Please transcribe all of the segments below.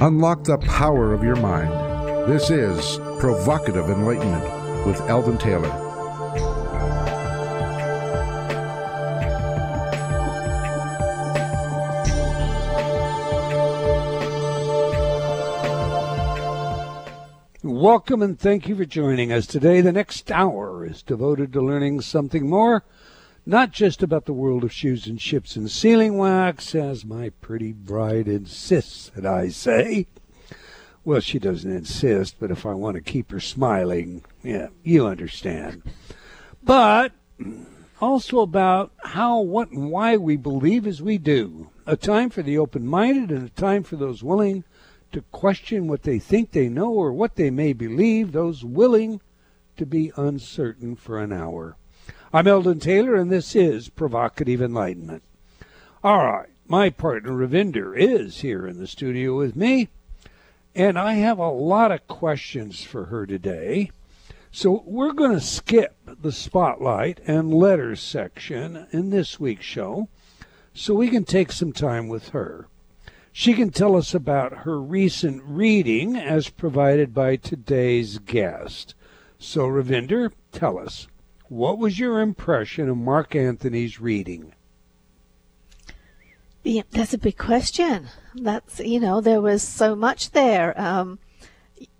Unlock the power of your mind. This is Provocative Enlightenment with Eldon Taylor. Welcome and thank you for joining us today. The next hour is devoted to learning something more, not just about the world of shoes and ships and sealing wax, as my pretty bride insists that I say. Well, she doesn't insist, but if I want to keep her smiling, yeah, you understand. But also about how, what, and why we believe as we do. A time for the open minded and a time for those willing to question what they think they know or what they may believe, those willing to be uncertain for an hour. I'm Eldon Taylor, and this is Provocative Enlightenment. All right, my partner Ravinder is here in the studio with me, and I have a lot of questions for her today. So we're going to skip the spotlight and letters section in this week's show so we can take some time with her. She can tell us about her recent reading as provided by today's guest. So, Ravinder, tell us, what was your impression of Mark Anthony's reading? Yeah, that's a big question. That's, you know, there was so much there. Um,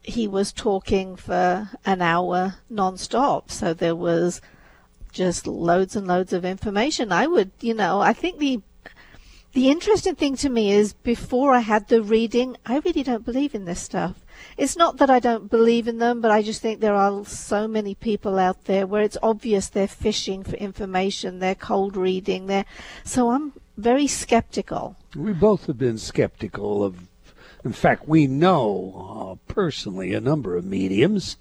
he was talking for an hour non-stop, so there was just loads and loads of information. I would, you know, I think the the interesting thing to me is before I had the reading, I really don't believe in this stuff. It's not that I don't believe in them, but I just think there are so many people out there where it's obvious they're fishing for information, they're cold reading, they're so I'm very skeptical. We both have been skeptical of in fact, we know uh, personally a number of mediums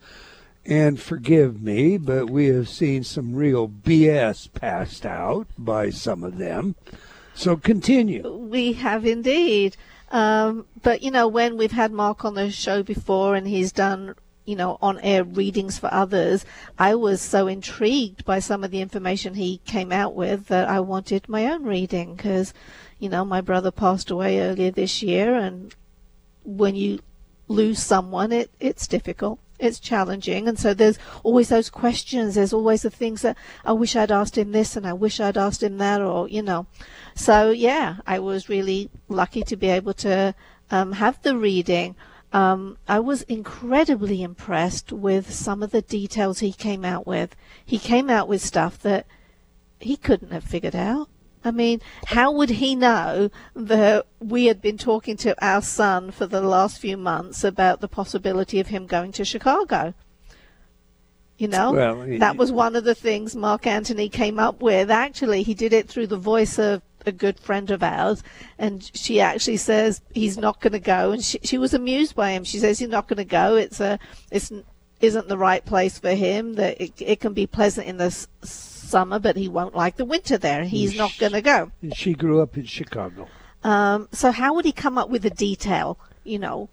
and forgive me, but we have seen some real BS passed out by some of them. So continue. We have indeed. Um, but, you know, when we've had Mark on the show before and he's done, you know, on air readings for others, I was so intrigued by some of the information he came out with that I wanted my own reading because, you know, my brother passed away earlier this year and when you lose someone, it, it's difficult it's challenging. And so there's always those questions. There's always the things that I wish I'd asked him this and I wish I'd asked him that, or, you know. So, yeah, I was really lucky to be able to um, have the reading. Um, I was incredibly impressed with some of the details he came out with. He came out with stuff that he couldn't have figured out. I mean, how would he know that we had been talking to our son for the last few months about the possibility of him going to Chicago? You know, well, he, that was one of the things Mark Anthony came up with. Actually, he did it through the voice of a good friend of ours, and she actually says he's not going to go, and she, she was amused by him. She says he's not going to go. It's a, it's isn't the right place for him. That it, it can be pleasant in the summer, but he won't like the winter there. He's not going to go. She grew up in Chicago. Um, so how would he come up with the detail? You know,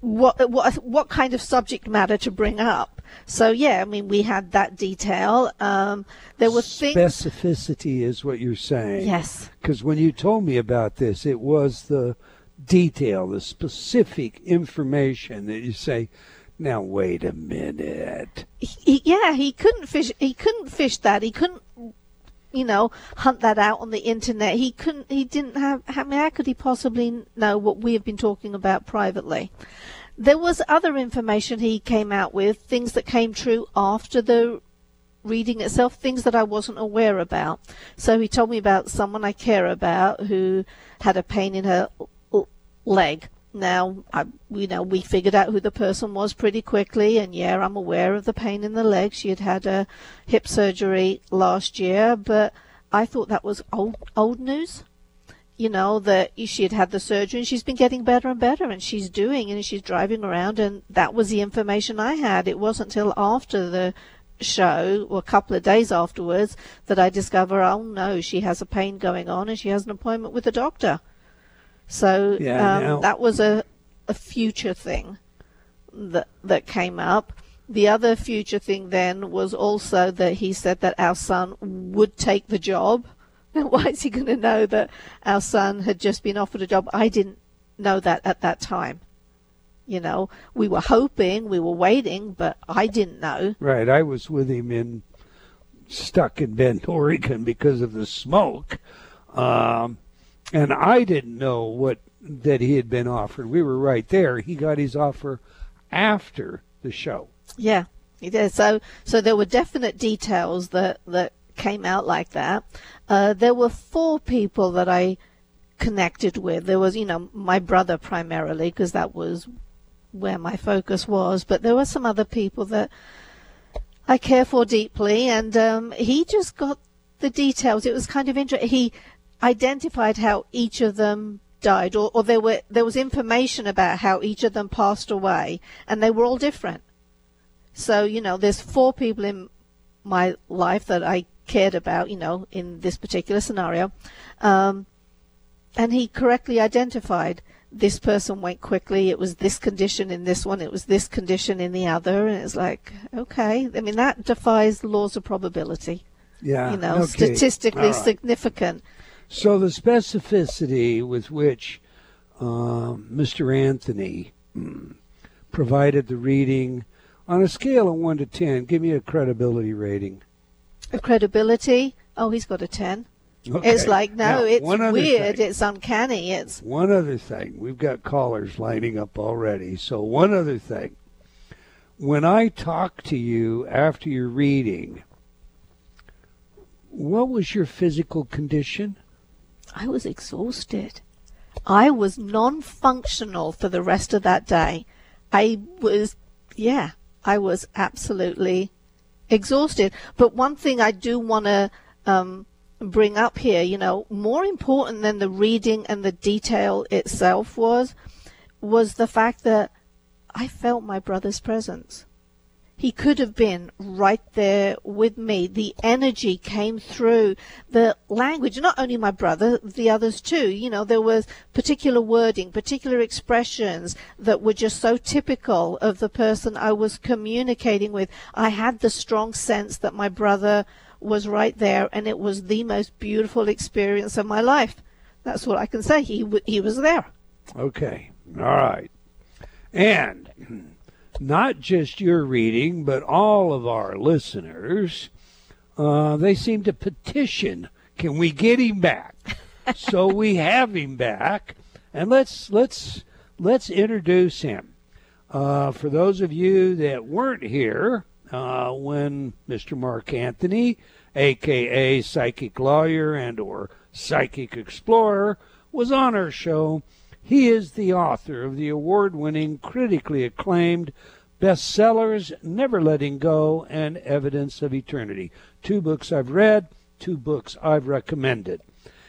what what what kind of subject matter to bring up? So yeah, I mean, we had that detail. Um, there were things. Specificity is what you're saying. Yes. Because when you told me about this, it was the detail, the specific information that you say now wait a minute. He, yeah, he couldn't fish. He couldn't fish that. He couldn't, you know, hunt that out on the internet. He couldn't. He didn't have. I mean, how could he possibly know what we have been talking about privately? There was other information he came out with, things that came true after the reading itself, things that I wasn't aware about. So he told me about someone I care about who had a pain in her leg now, I, you know, we figured out who the person was pretty quickly, and yeah, I'm aware of the pain in the leg. She had had a hip surgery last year, but I thought that was old old news. You know that she had had the surgery, and she's been getting better and better, and she's doing, and she's driving around, and that was the information I had. It wasn't until after the show, or a couple of days afterwards, that I discover, oh no, she has a pain going on, and she has an appointment with the doctor. So yeah, um, that was a, a future thing that that came up. The other future thing then was also that he said that our son would take the job. Now, why is he going to know that our son had just been offered a job? I didn't know that at that time. You know, we were hoping, we were waiting, but I didn't know. Right. I was with him in stuck in Bend, Oregon because of the smoke. Um, and I didn't know what that he had been offered. We were right there. He got his offer after the show. Yeah, he did. So, so there were definite details that that came out like that. Uh, there were four people that I connected with. There was, you know, my brother primarily because that was where my focus was, but there were some other people that I care for deeply, and um, he just got the details. It was kind of interesting. He identified how each of them died, or, or there were there was information about how each of them passed away, and they were all different. So you know, there's four people in my life that I cared about, you know, in this particular scenario, um, and he correctly identified this person went quickly. It was this condition in this one. It was this condition in the other. And it's like, okay. I mean, that defies the laws of probability. Yeah. You know, okay. statistically All right. significant. So the specificity with which uh, Mr. Anthony mm, provided the reading on a scale of 1 to 10, give me a credibility rating. A credibility. Oh, he's got a 10. Okay. It's like, no, Now, it's weird. thing. It's uncanny. It's, One other thing. We've got callers lining up already. So, one other thing. When I talk to you after your reading, what was your physical condition? I was exhausted. I was non functional for the rest of that day. I was, yeah, I was absolutely exhausted. But one thing I do want to um, bring up here, you know, more important than the reading and the detail itself was, was the fact that I felt my brother's presence. He could have been right there with me. The energy came through the language, not only my brother, the others too. You know, there was particular wording, particular expressions that were just so typical of the person I was communicating with. I had the strong sense that my brother was right there and it was the most beautiful experience of my life. That's what I can say. He, w- he was there. Okay. All right. And not just your reading, but all of our listeners, uh, they seem to petition, can we get him back? so we have him back, and let's let's let's introduce him. Uh, for those of you that weren't here uh, when Mr. Mark Anthony, aka Psychic Lawyer and or Psychic Explorer, was on our show, he is the author of the award-winning, critically acclaimed bestsellers Never Letting Go and Evidence of Eternity. Two books I've read, two books I've recommended.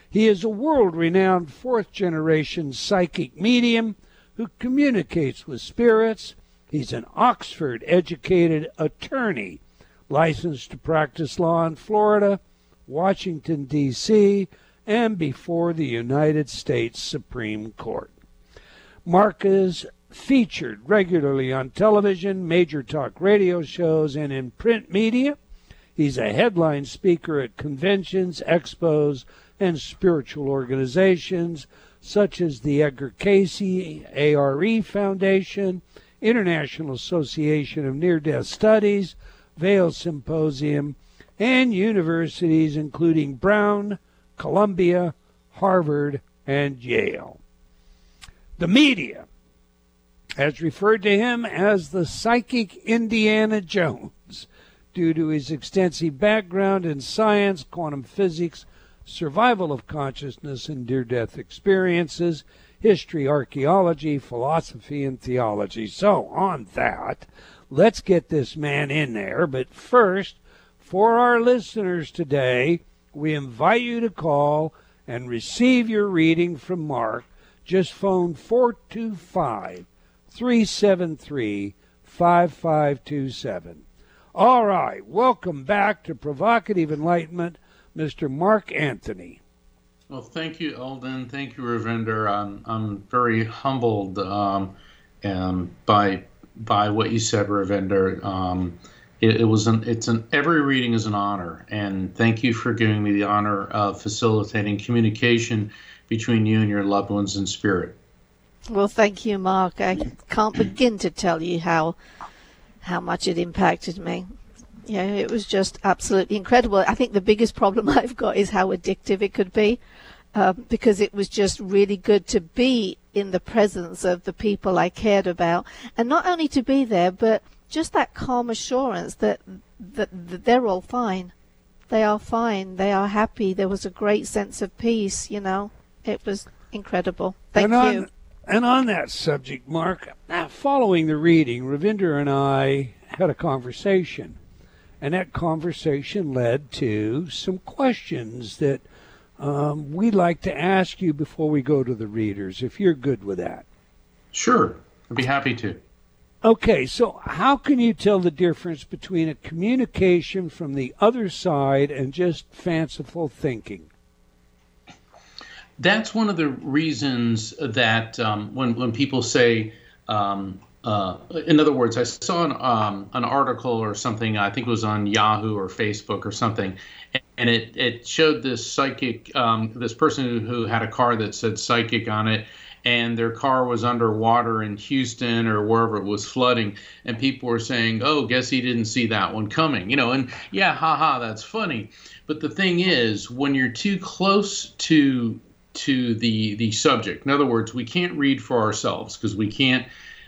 He is a world-renowned fourth-generation psychic medium who communicates with spirits. He's an Oxford-educated attorney, licensed to practice law in Florida, Washington, D.C., and before the United States Supreme Court. Is featured regularly on television, major talk radio shows, and in print media. He's a headline speaker at conventions, expos, and spiritual organizations such as the Edgar Cayce ARE Foundation, International Association of Near Death Studies, Vail Symposium, and universities including Brown, Columbia, Harvard, and Yale. The media has referred to him as the psychic Indiana Jones due to his extensive background in science, quantum physics, survival of consciousness, and near death experiences, history, archaeology, philosophy, and theology. So, on that, let's get this man in there. But first, for our listeners today, we invite you to call and receive your reading from Mark. Just phone 425 373 5527. All right, welcome back to Provocative Enlightenment, Mr. Mark Anthony. Well, thank you, Eldon. Thank you, Ravinder. I'm I'm very humbled um, um, by by what you said, Ravinder. Um, it, it was an it's an every reading is an honor, and thank you for giving me the honor of facilitating communication between you and your loved ones in spirit. Well, thank you, Mark. I can't begin to tell you how how much it impacted me. Yeah, it was just absolutely incredible. I think the biggest problem I've got is how addictive it could be, um, because it was just really good to be in the presence of the people I cared about, and not only to be there, but just that calm assurance that that, that they're all fine. They are fine. They are happy. There was a great sense of peace. You know, it was incredible. Thank and on, you. And on that subject, Mark, uh, following the reading, Ravinder and I had a conversation. And that conversation led to some questions that um, we'd like to ask you before we go to the readers, if you're good with that. Sure, I'd be happy to. Okay, so how can you tell the difference between a communication from the other side and just fanciful thinking? That's one of the reasons that um, when when people say um, uh, in other words, I saw an, um, an article or something, I think it was on Yahoo or Facebook or something, and it, it showed this psychic, um, this person who, who had a car that said psychic on it, and their car was underwater in Houston or wherever it was flooding, and people were saying, "Oh, guess he didn't see that one coming," you know, and yeah, haha, that's funny. But the thing is, when you're too close to to the the subject, in other words, we can't read for ourselves because we can't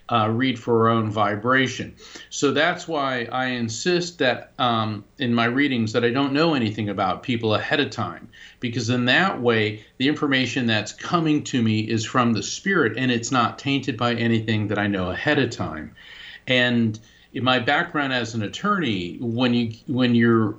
uh, read for our own vibration. So that's why I insist that um, in my readings that I don't know anything about people ahead of time, because in that way the information that's coming to me is from the spirit and it's not tainted by anything that I know ahead of time. And in my background as an attorney, when you when you're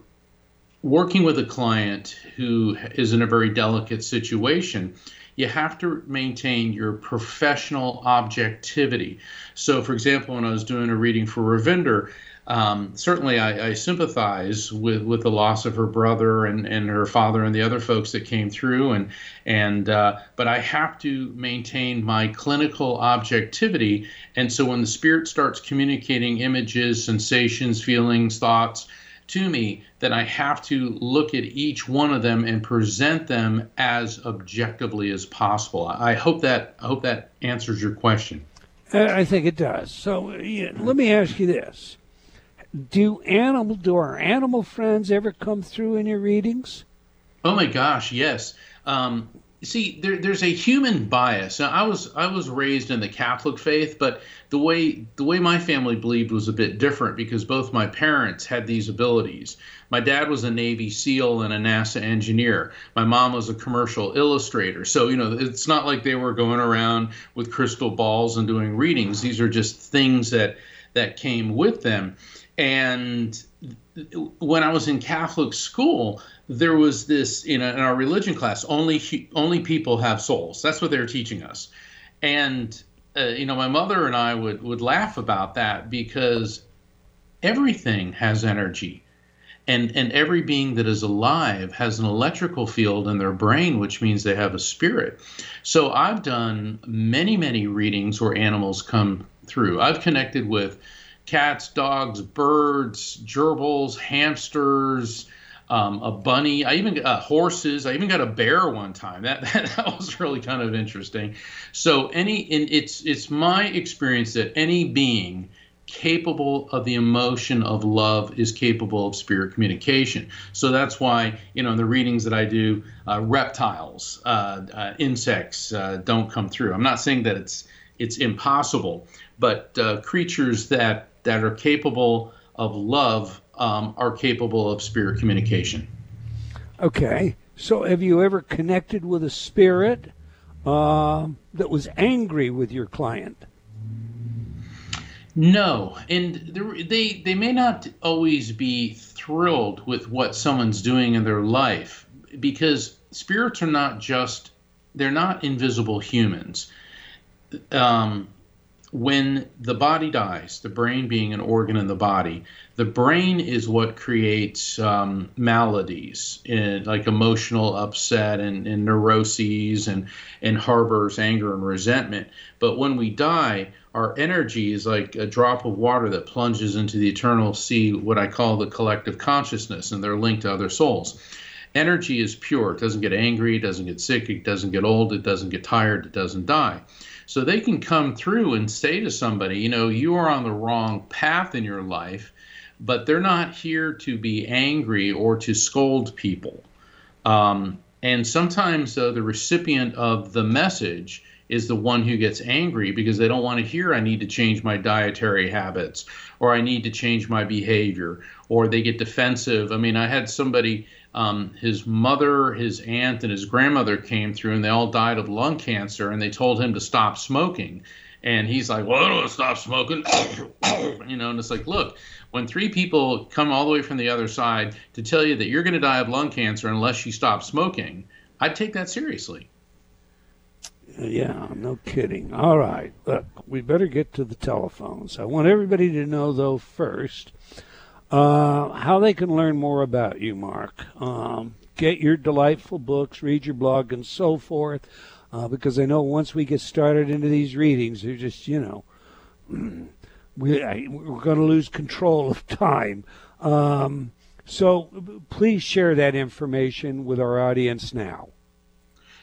working with a client who is in a very delicate situation, you have to maintain your professional objectivity. So, for example, when I was doing a reading for Ravinder, um, certainly I, I, sympathize with, with the loss of her brother and, and her father and the other folks that came through and and uh, but I have to maintain my clinical objectivity and so when the spirit starts communicating images sensations feelings thoughts to me that I have to look at each one of them and present them as objectively as possible. I hope that I hope that answers your question. I think it does. So yeah, let me ask you this: Do animal do our animal friends ever come through in your readings? Oh my gosh, yes. Um, see, there, there's a human bias. Now, I was I was raised in the Catholic faith, but the way the way my family believed was a bit different because both my parents had these abilities. My dad was a Navy SEAL and a NASA engineer. My mom was a commercial illustrator. So you know, it's not like they were going around with crystal balls and doing readings. These are just things that that came with them. And when I was in Catholic school, there was this in our religion class only only people have souls. That's what they were teaching us. And uh, you know my mother and i would would laugh about that because everything has energy. And and every being that is alive has an electrical field in their brain which means they have a spirit. So i've done many many readings where animals come through. I've connected with cats dogs birds gerbils hamsters um, a bunny. I even got uh, horses. I even got a bear one time. That, that, that was really kind of interesting. So any, in, it's it's my experience that any being capable of the emotion of love is capable of spirit communication. So that's why you know in the readings that I do, uh, reptiles, uh, uh insects uh, don't come through. I'm not saying that it's it's impossible, but uh, creatures that that are capable of love um, are capable of spirit communication. Okay. So, have you ever connected with a spirit uh, that was angry with your client? No, and they they may not always be thrilled with what someone's doing in their life because spirits are not just they're not invisible humans. Um, when the body dies, the brain being an organ in the body, the brain is what creates um, maladies in, like emotional upset and, and neuroses and, and harbors anger and resentment. But when we die, our energy is like a drop of water that plunges into the eternal sea, what I call the collective consciousness, and they're linked to other souls. Energy is pure. It doesn't get angry, it doesn't get sick, it doesn't get old, it doesn't get tired, it doesn't die. So they can come through and say to somebody, you know, you are on the wrong path in your life, but they're not here to be angry or to scold people. Um, and sometimes uh, the recipient of the message is the one who gets angry because they don't want to hear I need to change my dietary habits or I need to change my behavior or they get defensive. I mean, I had somebody um, his mother, his aunt, and his grandmother came through, and they all died of lung cancer, and they told him to stop smoking. And he's like, "Well, I don't stop smoking," you know. And it's like, look, when three people come all the way from the other side to tell you that you're going to die of lung cancer unless you stop smoking, I'd take that seriously. Yeah, no kidding. All right, look, we better get to the telephones. I want everybody to know, though, first uh, how they can learn more about you, Mark. Um, get your delightful books, read your blog, and so forth. Uh, because I know once we get started into these readings, they're just, you know, we, I, we're going to lose control of time. Um, so please share that information with our audience now.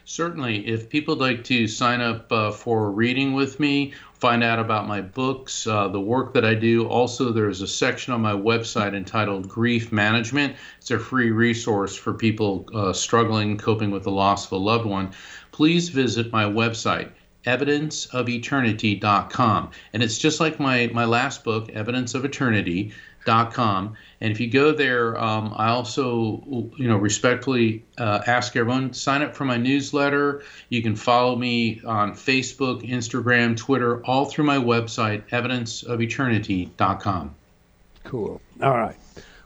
Certainly. If people would like to sign up uh, for a reading with me find out about my books, uh, the work that I do. Also, there's a section on my website entitled Grief Management. It's a free resource for people uh, struggling, coping with the loss of a loved one. Please visit my website, evidenceofeternity.com. And it's just like my, my last book, Evidence of Eternity com. And if you go there, um, I also, you know, respectfully uh, ask everyone sign up for my newsletter. You can follow me on Facebook, Instagram, Twitter, all through my website, evidenceofeternity.com. Cool. All right.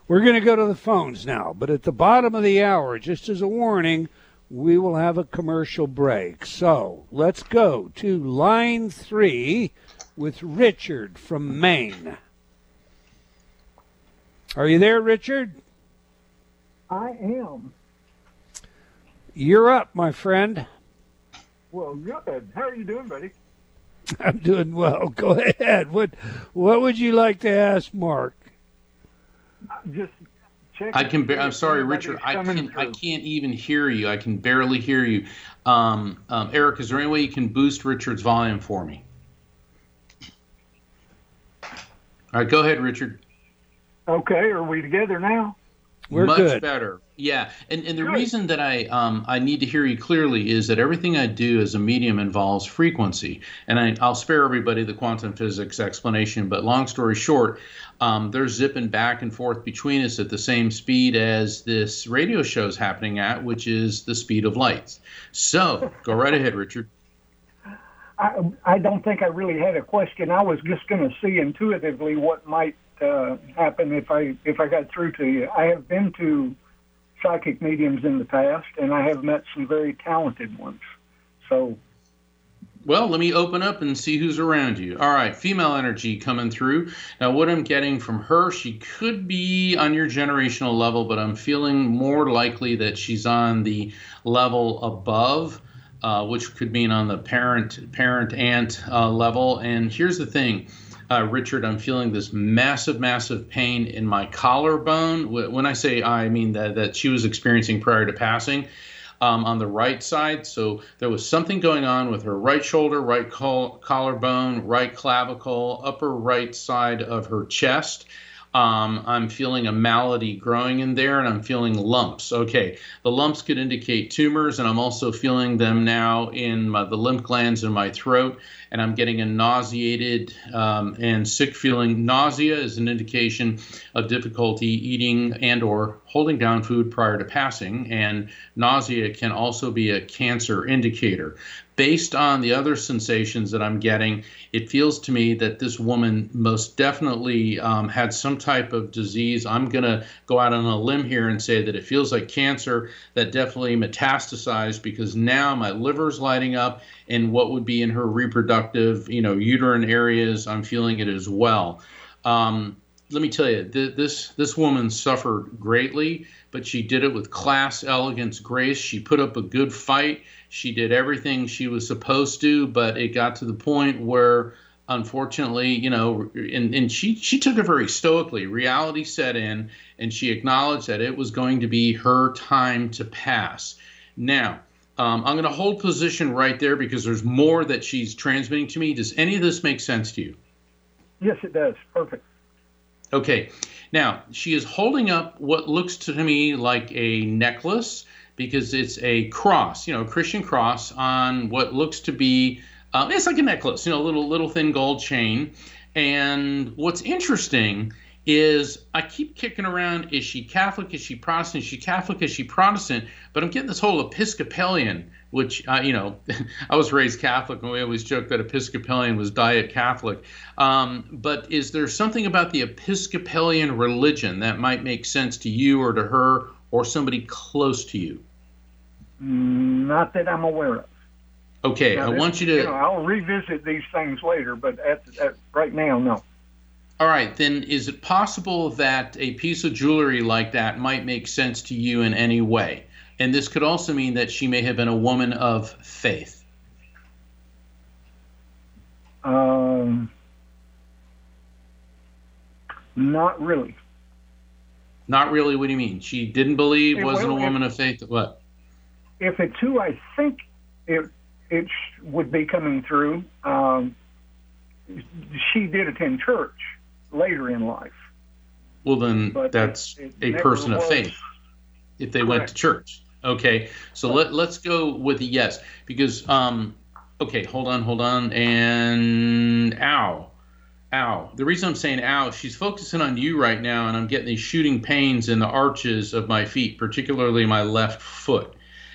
We're going to go to the phones now, but at the bottom of the hour, just as a warning, we will have a commercial break. So let's go to line three with Richard from Maine. Are you there, Richard? I am. You're up, my friend. Well, good. How are you doing, buddy? I'm doing well. Go ahead. What What would you like to ask Mark? Just check. I can. Ba- I'm sorry, Richard. I can. I can't even hear you. I can barely hear you. Um, um, Eric, is there any way you can boost Richard's volume for me? All right, go ahead, Richard. Okay, are we together now? We're Much good. better. Yeah, and and the Good. reason that I um I need to hear you clearly is that everything I do as a medium involves frequency, and I, I'll spare everybody the quantum physics explanation. But long story short, um, they're zipping back and forth between us at the same speed as this radio show is happening at, which is the speed of light. So go right ahead, Richard. I, I don't think I really had a question. I was just going to see intuitively what might uh, happen if I if I got through to you. I have been to psychic mediums in the past, and I have met some very talented ones. So Well, let me open up and see who's around you. All right, female energy coming through. Now, what I'm getting from her, she could be on your generational level, but I'm feeling more likely that she's on the level above, uh, which could mean on the parent parent aunt uh, level. And here's the thing. Uh, Richard, I'm feeling this massive, massive pain in my collarbone. When I say I, I mean that, that she was experiencing prior to passing um, on the right side. So there was something going on with her right shoulder, right col- collarbone, right clavicle, upper right side of her chest. Um, I'm feeling a malady growing in there and I'm feeling lumps. Okay, the lumps could indicate tumors, and I'm also feeling them now in my, the lymph glands in my throat, and I'm getting a nauseated um, and sick feeling. Nausea is an indication of difficulty eating and or holding down food prior to passing, and nausea can also be a cancer indicator based on the other sensations that I'm getting, it feels to me that this woman most definitely um, had some type of disease. I'm going to go out on a limb here and say that it feels like cancer that definitely metastasized because now my liver's lighting up and what would be in her reproductive, you know, uterine areas, I'm feeling it as well. Um, let me tell you, th- this this woman suffered greatly, but she did it with class, elegance, grace. She put up a good fight. She did everything she was supposed to, but it got to the point where unfortunately, you know, and, and she she took it very stoically. Reality set in, and she acknowledged that it was going to be her time to pass. Now, um, I'm going to hold position right there because there's more that she's transmitting to me. Does any of this make sense to you? Yes, it does. Perfect. Okay. Now, she is holding up what looks to me like a necklace because it's a cross, you know, a Christian cross on what looks to be uh, it's like a necklace, you know, a little little thin gold chain. And what's interesting is I keep kicking around is she Catholic? Is she Protestant? Is she Catholic? Is she Protestant? But I'm getting this whole Episcopalian, which, uh, you know, I was raised Catholic and we always joke that Episcopalian was diet Catholic. Um, but is there something about the Episcopalian religion that might make sense to you or to her or somebody close to you? Not that I'm aware of. Okay, now, I want you to. You know, I'll revisit these things later, but at, at right now, no. All right, then is it possible that a piece of jewelry like that might make sense to you in any way? And this could also mean that she may have been a woman of faith. Um, not really. Not really. What do you mean? She didn't believe, wasn't well, a woman if, of faith. What? If it's who I think it it would be coming through. Um, she did attend church later in life. Well, then but that's it, it a person of faith if they correct. went to church. Okay, so let, let's go with a yes because, um, okay, hold on, hold on. And ow, ow. The reason I'm saying ow, she's focusing on you right now, and I'm getting these shooting pains in the arches of my feet, particularly my left foot.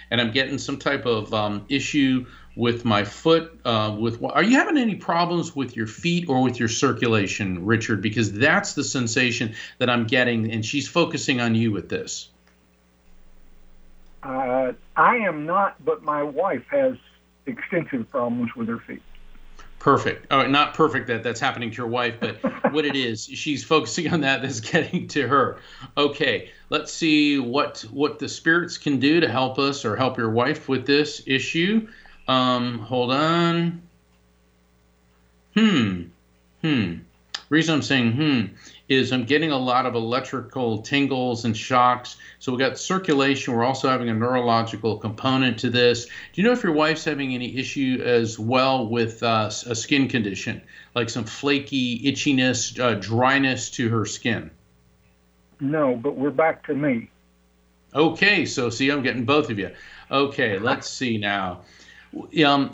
And I'm getting some type of um, issue with my foot uh, with are you having any problems with your feet or with your circulation richard? Because that's the sensation that i'm getting and she's focusing on you with this. Uh, i am not but my wife has extensive problems with her feet. Perfect. Oh not perfect that that's happening to your wife but what it is she's focusing on that that's getting to her. Okay let's see what what the spirits can do to help us or help your wife with this issue um, hold on. Hmm. Hmm. Reason I'm saying hmm is I'm getting a lot of electrical tingles and shocks. So we got circulation. We're also having a neurological component to this. Do you know if your wife's having any issue as well with uh, a skin condition, like some flaky itchiness, uh, dryness to her skin? No, but we're back to me. Okay, so see, I'm getting both of you. Okay, let's see now. Um,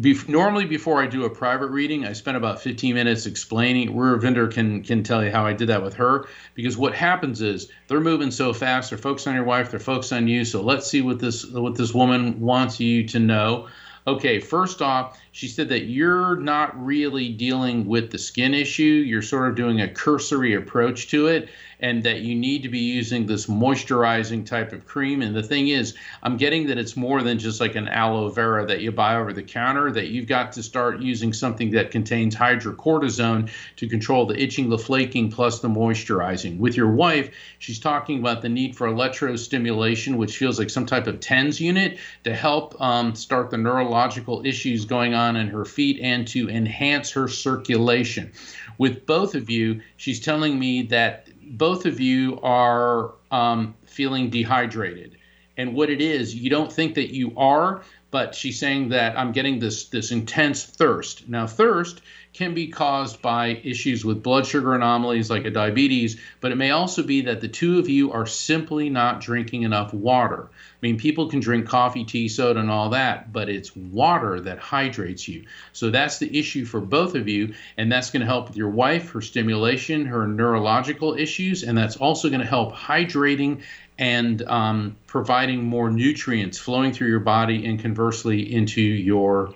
be, normally, before I do a private reading, I spend about 15 minutes explaining. Ravinder can can tell you how I did that with her because what happens is they're moving so fast. They're focused on your wife. They're focused on you. So let's see what this what this woman wants you to know. Okay, first off, she said that you're not really dealing with the skin issue. You're sort of doing a cursory approach to it and that you need to be using this moisturizing type of cream. And the thing is, I'm getting that it's more than just like an aloe vera that you buy over the counter, that you've got to start using something that contains hydrocortisone to control the itching, the flaking, plus the moisturizing. With your wife, she's talking about the need for electrostimulation, which feels like some type of TENS unit to help um, start the neurological issues going on in her feet and to enhance her circulation. With both of you, she's telling me that both of you are um, feeling dehydrated. And what it is, you don't think that you are, but she's saying that I'm getting this this intense thirst. Now, thirst can be caused by issues with blood sugar anomalies like a diabetes, but it may also be that the two of you are simply not drinking enough water. I mean, people can drink coffee, tea, soda, and all that, but it's water that hydrates you. So that's the issue for both of you, and that's going to help with your wife, her stimulation, her neurological issues, and that's also going to help hydrating and um, providing more nutrients flowing through your body and conversely into your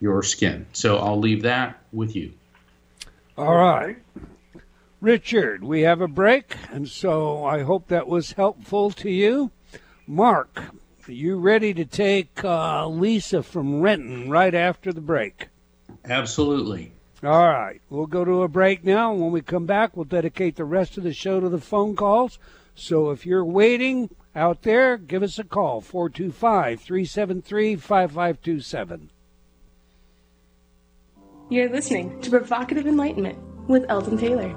your skin. So I'll leave that with you. All right. Richard, we have a break, and so I hope that was helpful to you. Mark, are you ready to take uh, Lisa from Renton right after the break? Absolutely. All right. We'll go to a break now. When we come back, we'll dedicate the rest of the show to the phone calls. So if you're waiting out there, give us a call 425 373 5527. You're listening to Provocative Enlightenment with Eldon Taylor.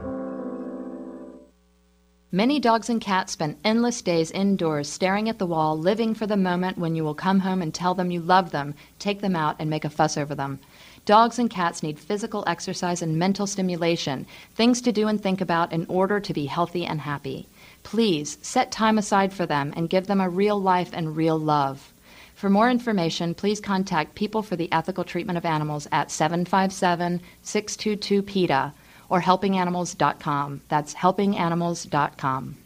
Many dogs and cats spend endless days indoors staring at the wall, living for the moment when you will come home and tell them you love them, take them out, and make a fuss over them. Dogs and cats need physical exercise and mental stimulation, things to do and think about in order to be healthy and happy. Please set time aside for them and give them a real life and real love. For more information, please contact People for the Ethical Treatment of Animals at 757 622 PETA or helpinganimals.com. That's helpinganimals.com.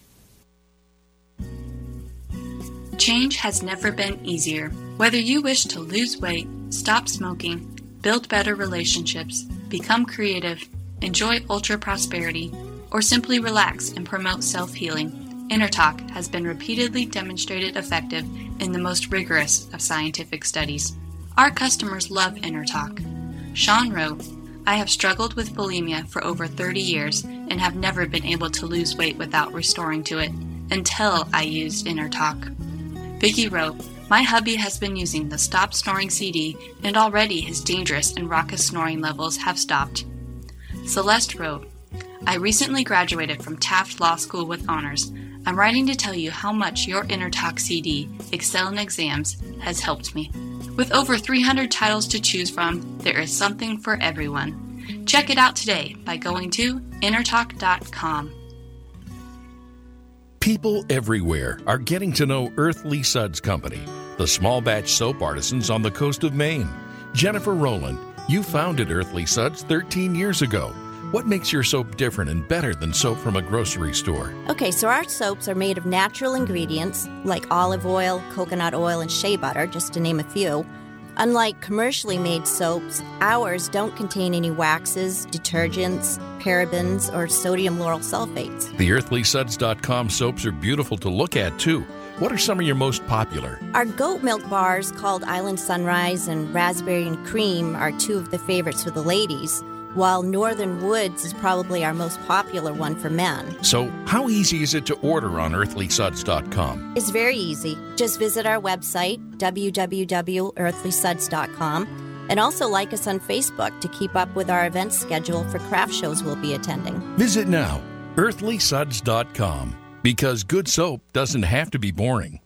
Change has never been easier. Whether you wish to lose weight, stop smoking, build better relationships, become creative, enjoy ultra prosperity, or simply relax and promote self healing, InnerTalk has been repeatedly demonstrated effective in the most rigorous of scientific studies. Our customers love InnerTalk. Sean wrote, I have struggled with bulimia for over 30 years and have never been able to lose weight without restoring to it until I used InnerTalk. Vicky wrote, My hubby has been using the Stop Snoring CD and already his dangerous and raucous snoring levels have stopped. Celeste wrote, I recently graduated from Taft Law School with honors. I'm writing to tell you how much your InnerTalk CD, Excel in Exams, has helped me. With over 300 titles to choose from, there is something for everyone. Check it out today by going to innertalk.com. People everywhere are getting to know Earthly Suds Company, the small batch soap artisans on the coast of Maine. Jennifer Rowland, you founded Earthly Suds 13 years ago. What makes your soap different and better than soap from a grocery store? Okay, so our soaps are made of natural ingredients like olive oil, coconut oil, and shea butter, just to name a few. Unlike commercially made soaps, ours don't contain any waxes, detergents, parabens, or sodium lauryl sulfates. The earthlysuds.com soaps are beautiful to look at, too. What are some of your most popular? Our goat milk bars called Island Sunrise and Raspberry and Cream are two of the favorites for the ladies while Northern Woods is probably our most popular one for men. So, how easy is it to order on earthlysuds.com? It's very easy. Just visit our website, www.earthlysuds.com, and also like us on Facebook to keep up with our event schedule for craft shows we'll be attending. Visit now, earthlysuds.com, because good soap doesn't have to be boring.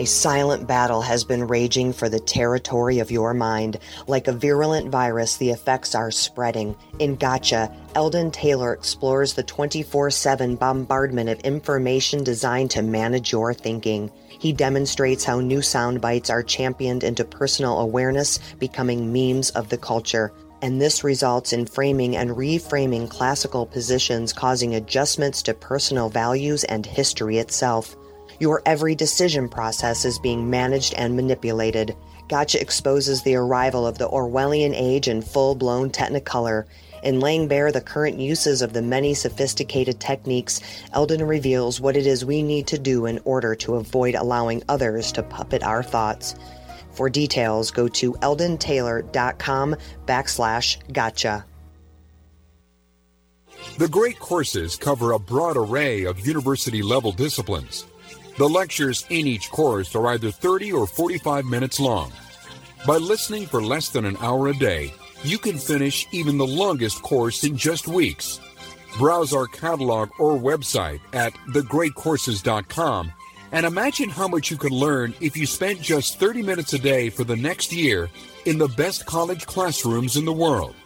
A silent battle has been raging for the territory of your mind. Like a virulent virus, the effects are spreading. In Gotcha, Eldon Taylor explores the 24 7 bombardment of information designed to manage your thinking. He demonstrates how new sound bites are championed into personal awareness, becoming memes of the culture. And this results in framing and reframing classical positions, causing adjustments to personal values and history itself. Your every decision process is being managed and manipulated. Gotcha exposes the arrival of the Orwellian age in full blown technicolor. In laying bare the current uses of the many sophisticated techniques, Eldon reveals what it is we need to do in order to avoid allowing others to puppet our thoughts. For details, go to eldontaylor.com backslash gotcha. The great courses cover a broad array of university level disciplines. The lectures in each course are either 30 or 45 minutes long. By listening for less than an hour a day, you can finish even the longest course in just weeks. Browse our catalog or website at thegreatcourses.com and imagine how much you could learn if you spent just 30 minutes a day for the next year in the best college classrooms in the world.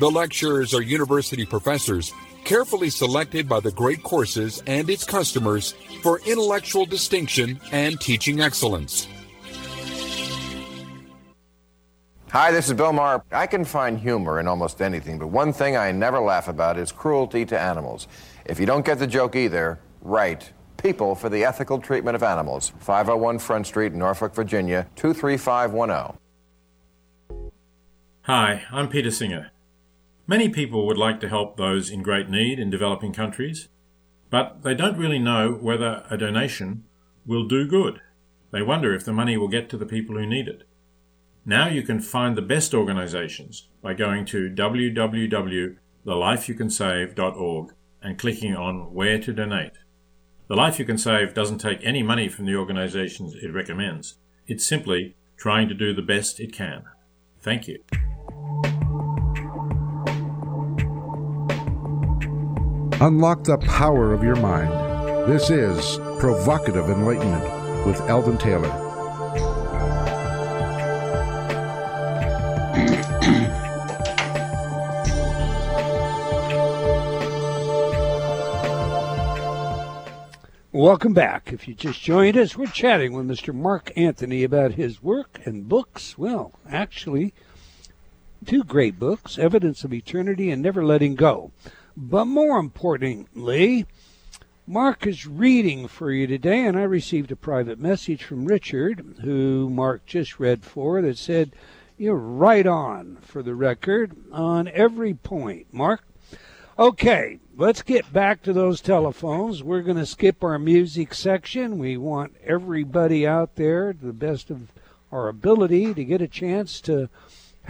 The lecturers are university professors carefully selected by the Great Courses and its customers for intellectual distinction and teaching excellence. Hi, this is Bill Maher. I can find humor in almost anything, but one thing I never laugh about is cruelty to animals. If you don't get the joke either, write People for the Ethical Treatment of Animals, 501 Front Street, Norfolk, Virginia, 23510. Hi, I'm Peter Singer. Many people would like to help those in great need in developing countries, but they don't really know whether a donation will do good. They wonder if the money will get to the people who need it. Now you can find the best organizations by going to www.thelifeyoucansave.org and clicking on Where to Donate. The Life You Can Save doesn't take any money from the organizations it recommends. It's simply trying to do the best it can. Thank you. Unlock the power of your mind. This is Provocative Enlightenment with Eldon Taylor. Welcome back. If you just joined us, we're chatting with Mr. Mark Anthony about his work and books. Well, actually, two great books Evidence of Eternity and Never Letting Go. But more importantly, Mark is reading for you today, and I received a private message from Richard, who Mark just read for, that said, You're right on for the record on every point. Mark, Okay, let's get back to those telephones. We're going to skip our music section. We want everybody out there, to the best of our ability, to get a chance to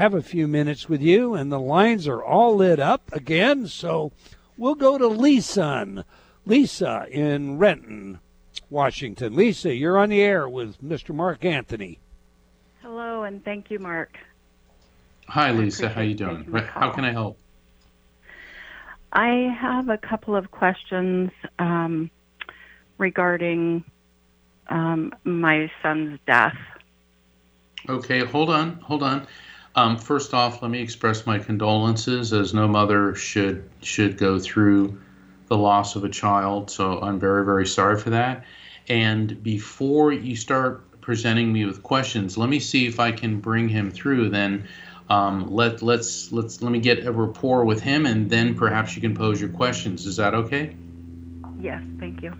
have a few minutes with you. And the lines are all lit up again. So we'll go to Lisa. Lisa in Renton, Washington. Lisa, you're on the air with Mr. Mark Anthony. Hello, and thank you, Mark. Hi, Lisa. How you doing? How can I help? I have a couple of questions um, regarding um, my son's death. Okay, hold on, hold on. Um, first off, let me express my condolences, as no mother should should go through the loss of a child. So I'm very, very sorry for that. And before you start presenting me with questions, let me see if I can bring him through. Then um, let let's let's let me get a rapport with him, and then perhaps you can pose your questions. Is that okay? Yes, thank you.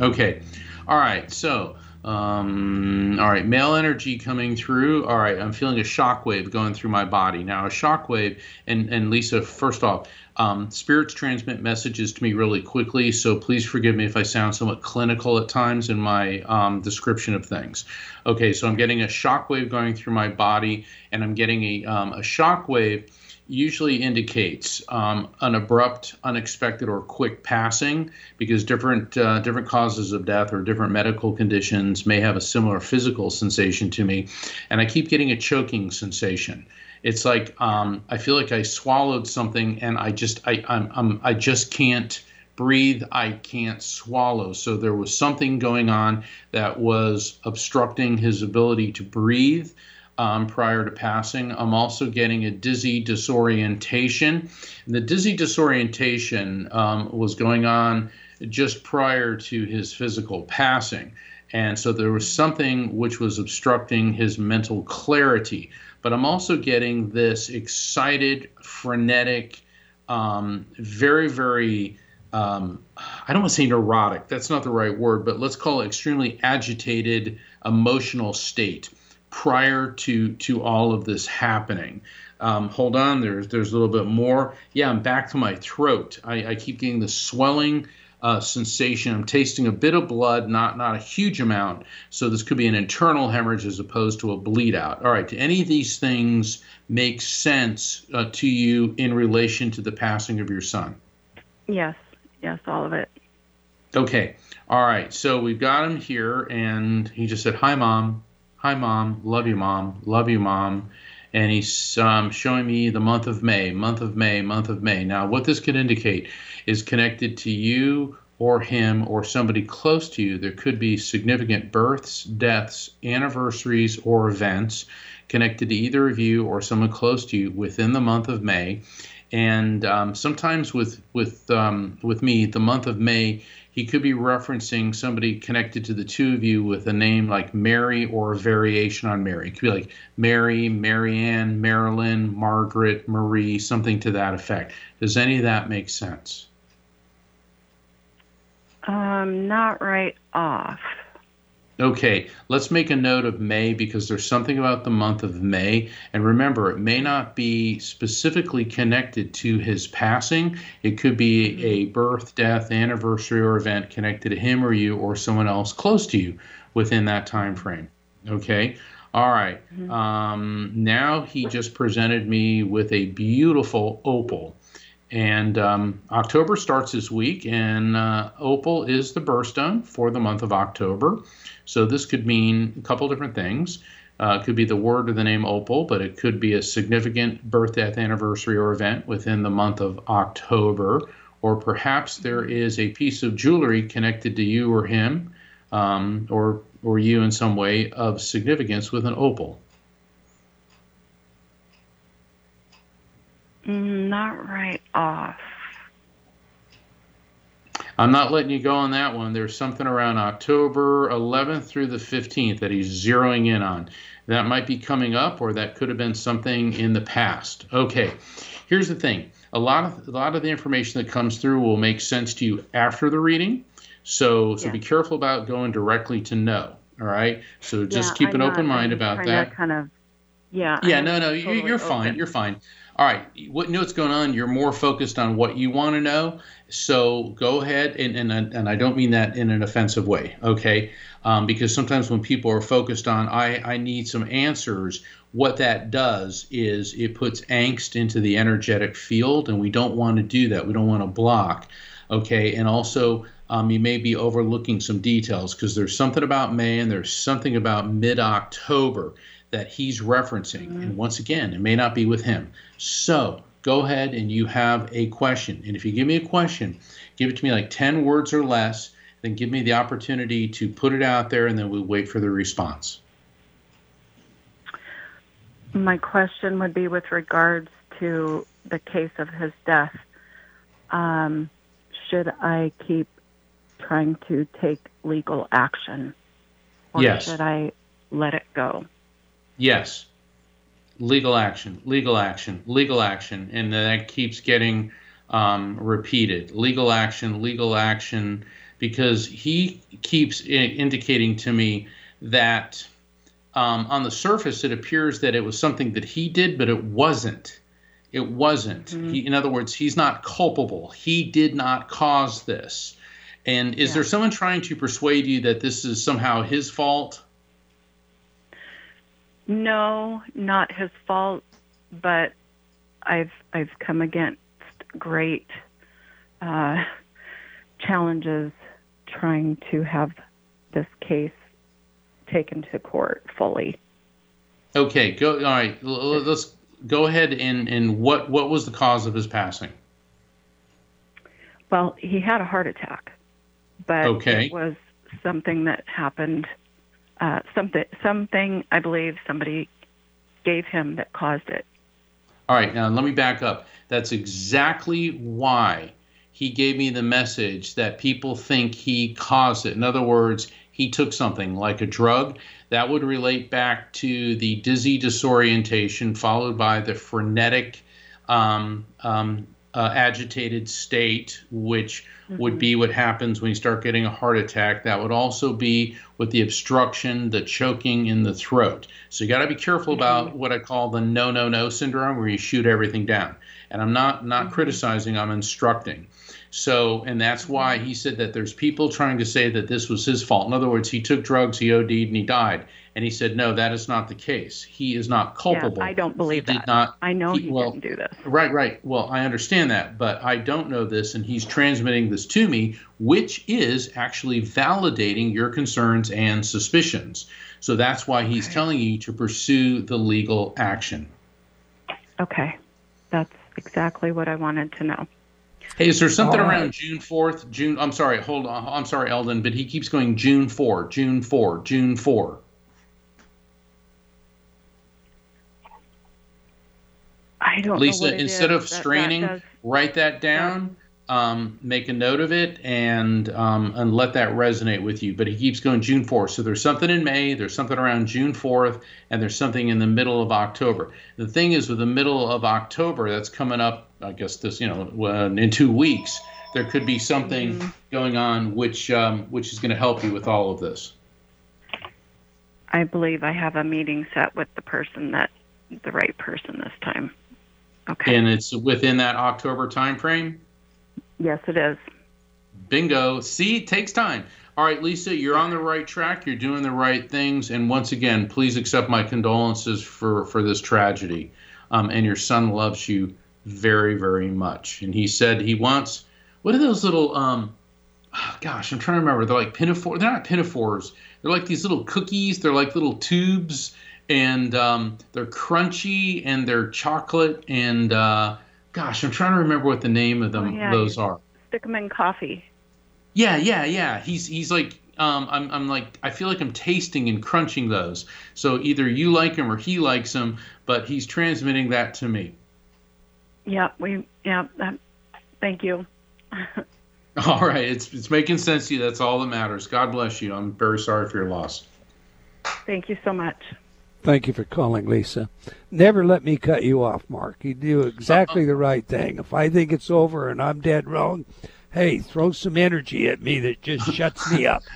Okay, all right. So, um, all right, male energy coming through. All right, I'm feeling a shock wave going through my body now. A shock wave, and and Lisa, first off, um, spirits transmit messages to me really quickly, so please forgive me if I sound somewhat clinical at times in my um, description of things. Okay, so I'm getting a shock wave going through my body, and I'm getting a, um, a shock wave usually indicates um, an abrupt, unexpected, or quick passing because different uh, different causes of death or different medical conditions may have a similar physical sensation to me, and I keep getting a choking sensation. It's like um, I feel like I swallowed something and I just I I'm, I'm I just can't breathe. I can't swallow. So there was something going on that was obstructing his ability to breathe. Um, prior to passing. I'm also getting a dizzy disorientation. And the dizzy disorientation um, was going on just prior to his physical passing. And so there was something which was obstructing his mental clarity but I'm also getting this excited, frenetic, um, very, very, um, I don't want to say neurotic, that's not the right word, but let's call it extremely agitated emotional state prior to to all of this happening. Um, hold on, there's there's a little bit more. Yeah, I'm back to my throat. I, I keep getting the swelling uh, sensation. I'm tasting a bit of blood, not not a huge amount. So this could be an internal hemorrhage as opposed to a bleed out. All right. Do any of these things make sense uh, to you in relation to the passing of your son? Yes. Yes, all of it. Okay. All right. So we've got him here, and he just said, "Hi, mom. Hi, mom. Love you, mom. Love you, mom." and he's um, showing me the month of May, month of May, month of May. Now, what this could indicate is connected to you or him or somebody close to you. There could be significant births, deaths, anniversaries, or events connected to either of you or someone close to you within the month of May. And um, sometimes with with um, with me, the month of May, he could be referencing somebody connected to the two of you with a name like Mary or a variation on Mary. It could be like Mary, Marianne, Marilyn, Margaret, Marie, something to that effect. Does any of that make sense? Um, not right off. Okay, let's make a note of May because there's something about the month of May. And remember, it may not be specifically connected to his passing. It could be a birth, death, anniversary, or event connected to him or you or someone else close to you within that time frame. Okay. All right. mm-hmm. um, now he just presented me with a beautiful opal. And um, October starts this week, and uh, opal is the birthstone for the month of October. So this could mean a couple different things. Uh, it could be the word or the name opal, but it could be a significant birth, death, anniversary, or event within the month of October, or perhaps there is a piece of jewelry connected to you or him, um, or or you in some way of significance with an opal. Not right off. I'm not letting you go on that one. There's something around October 11th through the 15th that he's zeroing in on. That might be coming up, or that could have been something in the past. Okay, here's the thing: a lot of a lot of the information that comes through will make sense to you after the reading. So so be careful about going directly to no. All right. So just Yeah, keep an I'm open not. mind I'm about that. Kind of, yeah. Yeah, I'm no, no, you, totally you're fine. open. You're fine. All right. What know what's going on? You're more focused on what you want to know. So go ahead, and and and I don't mean that in an offensive way, okay? Um, because sometimes when people are focused on I I need some answers, what that does is it puts angst into the energetic field, and we don't want to do that. We don't want to block, okay? And also. Um, you may be overlooking some details because there's something about May and there's something about mid October that he's referencing. And once again, it may not be with him. So go ahead and you have a question. And if you give me a question, give it to me like 10 words or less, then give me the opportunity to put it out there and then we'll wait for the response. My question would be with regards to the case of his death. Um, should I keep trying to take legal action, or Yes. should I let it go? Yes. Legal action, legal action, legal action. And that keeps getting um, repeated. Legal action, legal action, because he keeps I- indicating to me that um, on the surface it appears that it was something that he did, but it wasn't. It wasn't. He, in other words, he's not culpable. He did not cause this. And is there someone trying to persuade you that this is somehow his fault? No, not his fault, but I've I've come against great uh, challenges trying to have this case taken to court fully. Okay, go. All right, let's go ahead and and what what was the cause of his passing? Well, he had a heart attack, but Okay. it was something that happened. Uh, something something I believe somebody gave him that caused it. All right, now let me back up. That's exactly why he gave me the message that people think he caused it. In other words, he took something like a drug that would relate back to the dizzy disorientation, followed by the frenetic, um, um, uh, agitated state, which would mm-hmm. be what happens when you start getting a heart attack. That would also be with the obstruction, the choking in the throat. So you got to be careful about what I call the no, no, no syndrome, where you shoot everything down. And I'm not not mm-hmm. criticizing. I'm instructing. So, and that's mm-hmm. why he said that there's people trying to say that this was his fault. In other words, he took drugs, he OD'd, and he died. And he said, no, that is not the case. He is not culpable. Yeah, I don't believe he that. Not. I know he, well, didn't do this. Right, right. Well, I understand that, but I don't know this, and he's transmitting this to me, which is actually validating your concerns and suspicions. So that's why he's telling you to pursue the legal action. Okay, that's exactly what I wanted to know. Hey, is there something right. around June 4th? June, I'm sorry, hold on. I'm sorry, Eldon, but he keeps going June 4, June 4, June 4. I don't Lisa, instead is of that- that straining, does- write that down, um, make a note of it, and um, and let that resonate with you. But he keeps going June 4th. So there's something in May, there's something around June 4th, and there's something in the middle of October. The thing is, with the middle of October, that's coming up, I guess this, you know, in two weeks, there could be something Mm-hmm. going on which um, which is going to help you with all of this. I believe I have a meeting set with the person that the right person this time. Okay. And it's within that October time frame. Yes, it is. Bingo. See, it takes time. All right, Lisa, you're on the right track. You're doing the right things. And once again, please accept my condolences for, for this tragedy. Um, and your son loves you very, very much. And he said he wants, what are those little, um, oh, gosh, I'm trying to remember. They're like pinafore. They're not pinafores. They're like these little cookies. They're like little tubes. And um, they're crunchy and they're chocolate. And uh, gosh, I'm trying to remember what the name of them Oh, yeah, those are. stick them in coffee. Yeah, yeah, yeah. He's he's like um, I'm I'm like I feel like I'm tasting and crunching those. So either you like him or he likes them, but he's transmitting that to me. Yeah, we yeah. That, thank you. All right, it's it's making sense to you. That's all that matters. God bless you. I'm very sorry for your loss. Thank you so much. Thank you for calling, Lisa. Never let me cut you off, Mark. You do exactly the right thing. If I think it's over and I'm dead wrong, hey, throw some energy at me that just shuts me up.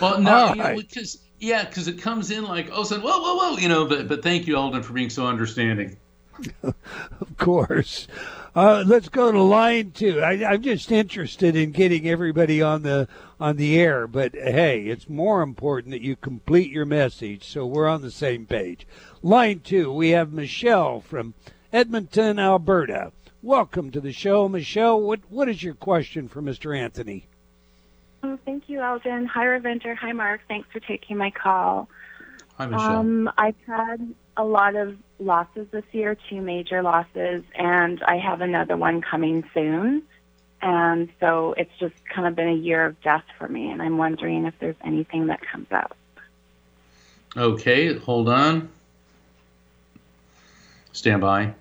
Well, no, know, right. yeah, because it comes in like oh, so whoa, whoa, whoa, you know. But but thank you, Eldon, for being so understanding. Of course. Uh, let's go to line two. I, I'm just interested in getting everybody on the on the air, but hey, it's more important that you complete your message, so we're on the same page. Line two, we have Michelle from Edmonton, Alberta. Welcome to the show, Michelle. What what is your question for Mr. Anthony? Oh, thank you, Eldon. Hi, Ravinder. Hi, Mark. Thanks for taking my call. Hi, Michelle. Um, I've had a lot of losses this year, two major losses, and I have another one coming soon. And so it's just kind of been a year of death for me, and I'm wondering if there's anything that comes up. Okay, hold on. Stand by.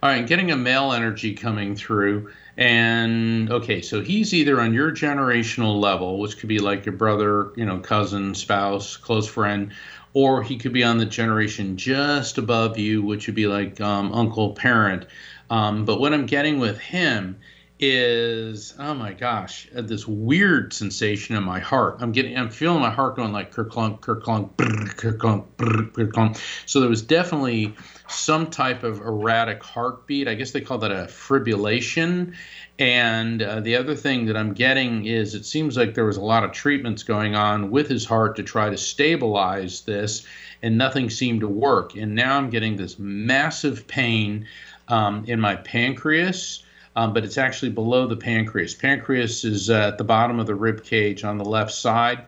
All right, getting a male energy coming through. And okay, so he's either on your generational level, which could be like your brother, you know, cousin, spouse, close friend, or he could be on the generation just above you, which would be like um, uncle, parent. Um, but what I'm getting with him is, oh my gosh, uh, this weird sensation in my heart. I'm getting, I'm feeling my heart going like kerclunk, kerclunk, brr, kerclunk, brr, kerclunk. So there was definitely some type of erratic heartbeat. I guess they call that a fibrillation. And uh, the other thing that I'm getting is it seems like there was a lot of treatments going on with his heart to try to stabilize this, and nothing seemed to work. And now I'm getting this massive pain um, in my pancreas. Um, but it's actually below the pancreas. Pancreas is uh, at the bottom of the rib cage on the left side,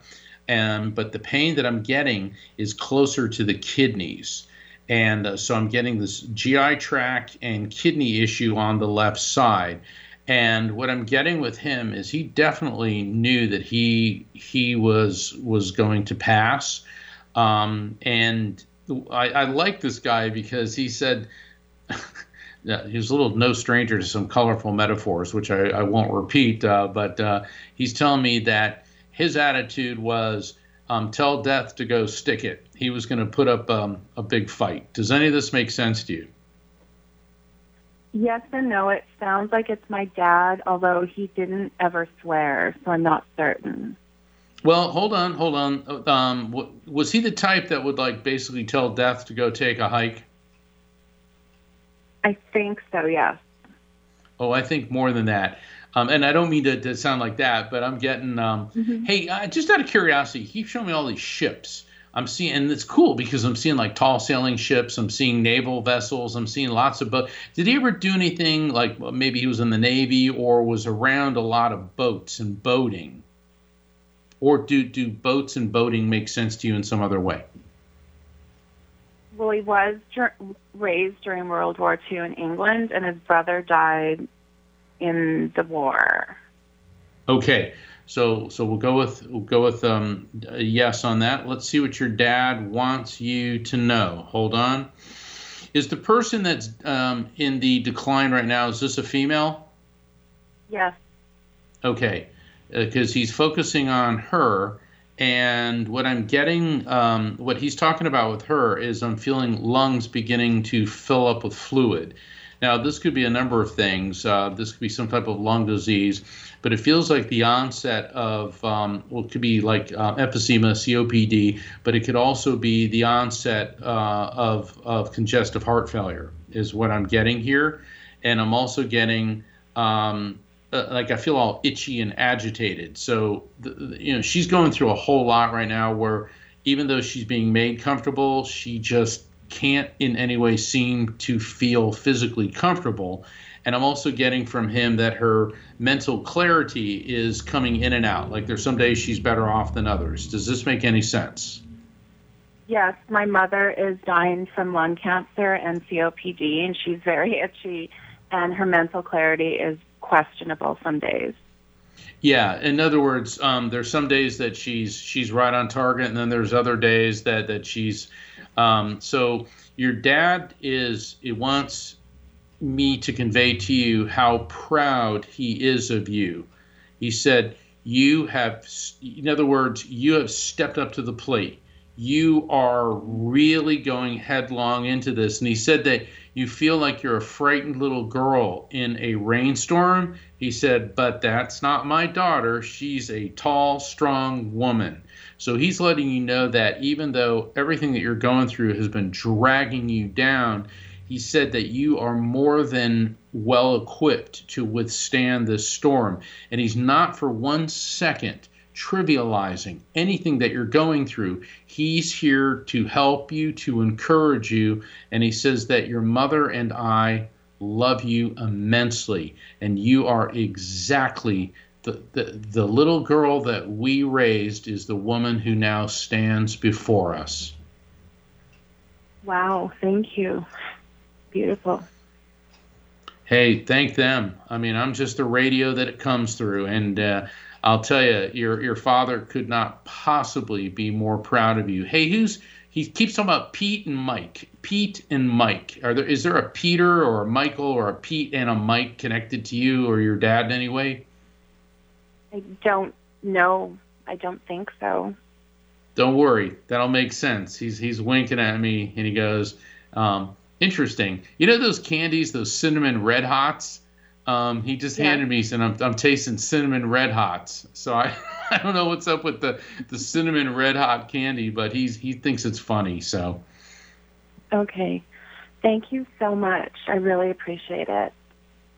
and but the pain that I'm getting is closer to the kidneys, and uh, so I'm getting this GI tract and kidney issue on the left side. And what I'm getting with him is he definitely knew that he he was was going to pass, um, and I, I like this guy because he said. yeah, he's a little no stranger to some colorful metaphors, which I, I won't repeat. Uh, but uh, he's telling me that his attitude was um, tell death to go stick it. He was going to put up um, a big fight. Does any of this make sense to you? Yes and no. It sounds like it's my dad, although he didn't ever swear, so I'm not certain. Well, hold on, hold on. Um, was he the type that would like basically tell death to go take a hike? I think so, yes. Oh, I think more than that. Um, and I don't mean to, to sound like that, but I'm getting. Um, Mhm. Hey, uh, just out of curiosity, he showing me all these ships. I'm seeing, and it's cool because I'm seeing like tall sailing ships. I'm seeing naval vessels. I'm seeing lots of boats. Did he ever do anything like well, maybe he was in the Navy or was around a lot of boats and boating? Or do do boats and boating make sense to you in some other way? Well, he was dur- raised during World War II in England, and his brother died in the war. Okay, so so we'll go with we'll go with um, a yes on that. Let's see what your dad wants you to know. Hold on. Is the person that's um, in the decline right now is this a female? Yes. Okay, because he's focusing on her, and what I'm getting, um, what he's talking about with her is I'm feeling lungs beginning to fill up with fluid. Now, this could be a number of things. Uh, this could be some type of lung disease, but it feels like the onset of, um, well, it could be like uh, emphysema, COPD, but it could also be the onset uh, of, of congestive heart failure, is what I'm getting here. And I'm also getting, um, uh, like I feel all itchy and agitated. So, the, the- you know, she's going through a whole lot right now where even though she's being made comfortable, she just can't in any way seem to feel physically comfortable. And I'm also getting from him that her mental clarity is coming in and out. Like there's some days she's better off than others. Does this make any sense? Yes, my mother is dying from lung cancer and COPD, and she's very itchy, and her mental clarity is questionable some days. Yeah, in other words, um, there's some days that she's she's right on target, and then there's other days that that she's. Um, so your dad is it wants me to convey to you how proud he is of you. He said you have, in other words, you have stepped up to the plate. You are really going headlong into this, and he said that you feel like you're a frightened little girl in a rainstorm. He said, but that's not my daughter. She's a tall, strong woman. So he's letting you know that even though everything that you're going through has been dragging you down, he said that you are more than well equipped to withstand this storm. And he's not for one second trivializing anything that you're going through. He's here to help you, to encourage you. And he says that your mother and I love you immensely. And you are exactly the, the, the little girl that we raised is the woman who now stands before us. Wow, thank you. Beautiful. Hey, thank them. I mean, I'm just the radio that it comes through. And, uh, I'll tell you, your your father could not possibly be more proud of you. Hey, who's he keeps talking about Pete and Mike. Pete and Mike. Are there is there a Peter or a Michael or a Pete and a Mike connected to you or your dad in any way? I don't know. I don't think so. Don't worry, that'll make sense. He's he's winking at me and he goes, um, "Interesting. You know those candies, those cinnamon red hots? Um, he just yeah. handed me, and I'm, I'm tasting cinnamon red hots. So I, I don't know what's up with the, the cinnamon red hot candy, but he's he thinks it's funny. So. Okay, thank you so much. I really appreciate it.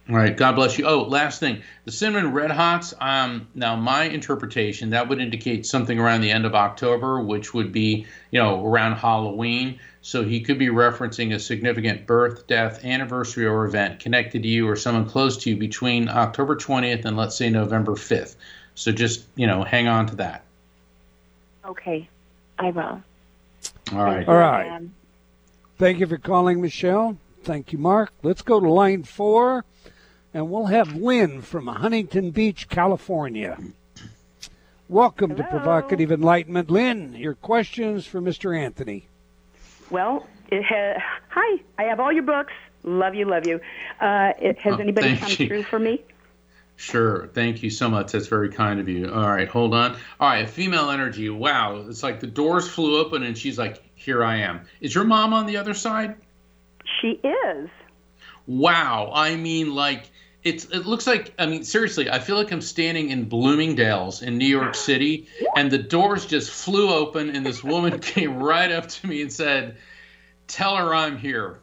All right, God bless you. Oh, last thing, the cinnamon red hots. Um, now my interpretation that would indicate something around the end of October, which would be you know around Halloween. So he could be referencing a significant birth, death, anniversary, or event connected to you or someone close to you between October 20th and let's say November 5th. So just you know hang on to that. Okay, I will. All right. All right. Thank you for calling, Michelle. Thank you, Mark. Let's go to line four and we'll have Lynn from Huntington Beach, California. Welcome Hello. to Provocative Enlightenment. Lynn, your questions for Mr. Anthony. Well, it ha- hi, I have all your books. Love you, love you. Uh, it, has Oh, anybody come you. through for me? Sure. Thank you so much. That's very kind of you. All right, hold on. All right, female energy. Wow. It's like the doors flew open and she's like, here I am. Is your mom on the other side? She is. Wow. I mean, like, it's it looks like I mean seriously I feel like I'm standing in Bloomingdale's in New York City and the doors just flew open and this woman came right up to me and said tell her I'm here.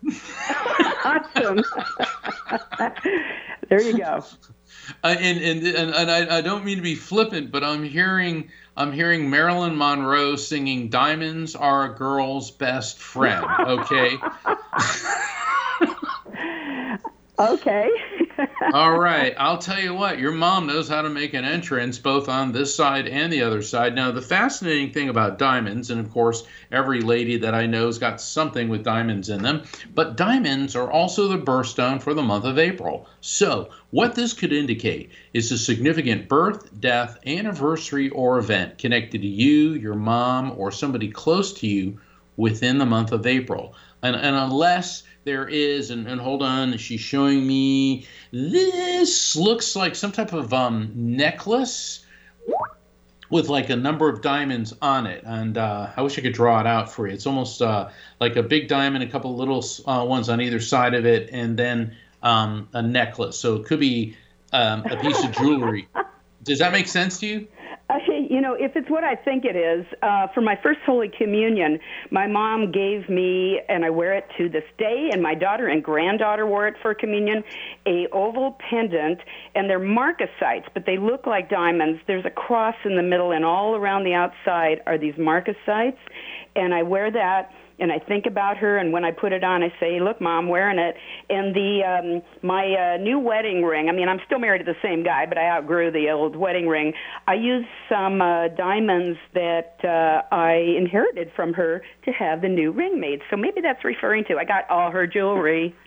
Awesome. There you go. Uh, and and and, and I, I don't mean to be flippant but I'm hearing I'm hearing Marilyn Monroe singing diamonds are a girl's best friend okay? Okay All right, I'll tell you what, your mom knows how to make an entrance both on this side and the other side. Now, the fascinating thing about diamonds, and of course, every lady that I know's got something with diamonds in them, but diamonds are also the birthstone for the month of April. So, what this could indicate is a significant birth, death, anniversary, or event connected to you, your mom, or somebody close to you within the month of April. And, and unless there is, and, and hold on, she's showing me this looks like some type of um, necklace with like a number of diamonds on it. And uh, I wish I could draw it out for you. It's almost uh, like a big diamond, a couple little uh, ones on either side of it, and then um, a necklace. So it could be um, a piece of jewelry. Does that make sense to you? You know, if it's what I think it is, uh, for my first Holy Communion, my mom gave me, and I wear it to this day, and my daughter and granddaughter wore it for communion, a oval pendant, and they're marcasites, but they look like diamonds. There's a cross in the middle, and all around the outside are these marcasites, and I wear that and I think about her, and when I put it on, I say, "Look, Mom, wearing it." And the um, my uh, new wedding ring. I mean, I'm still married to the same guy, but I outgrew the old wedding ring. I used some uh, diamonds that uh, I inherited from her to have the new ring made. So maybe that's referring to. I got all her jewelry.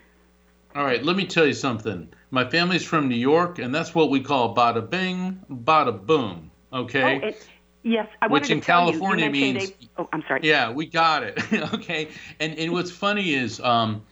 All right, let me tell you something. My family's from New York, and that's what we call bada bing, bada boom. Okay. Oh, it, yes, I Which in to tell you, California you means- a- oh, I'm sorry. Yeah, we got it. okay. And and what's funny is um,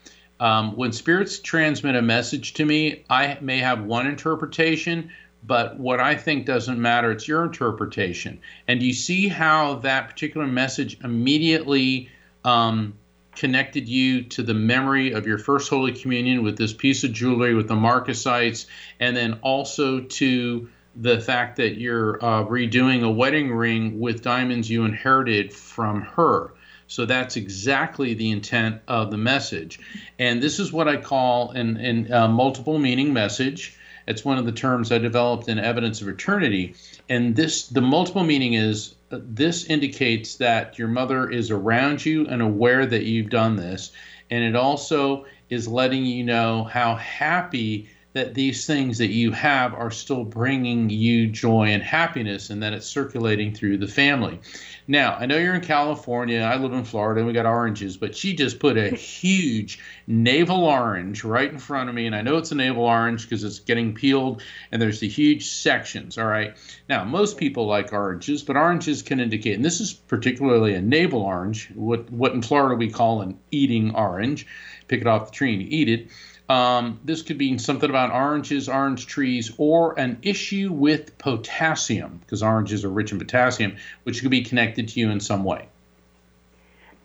um, when spirits transmit a message to me, I may have one interpretation, but what I think doesn't matter. It's your interpretation. And you see how that particular message immediately um, connected you to the memory of your first Holy Communion with this piece of jewelry with the Marcasites, and then also to the fact that you're uh, redoing a wedding ring with diamonds you inherited from her. So that's exactly the intent of the message. And this is what I call an, an uh, multiple meaning message. It's one of the terms I developed in Evidence of Eternity. And this, the multiple meaning is uh, this indicates that your mother is around you and aware that you've done this. And it also is letting you know how happy that these things that you have are still bringing you joy and happiness and that it's circulating through the family. Now, I know you're in California, I live in Florida, and we got oranges, but she just put a huge navel orange right in front of me, and I know it's a navel orange because it's getting peeled and there's the huge sections. All right. Now, most people like oranges, but oranges can indicate, and this is particularly a navel orange, what, what in Florida we call an eating orange. Pick it off the tree and eat it. Um, this could be something about oranges, orange trees, or an issue with potassium, because oranges are rich in potassium, which could be connected to you in some way.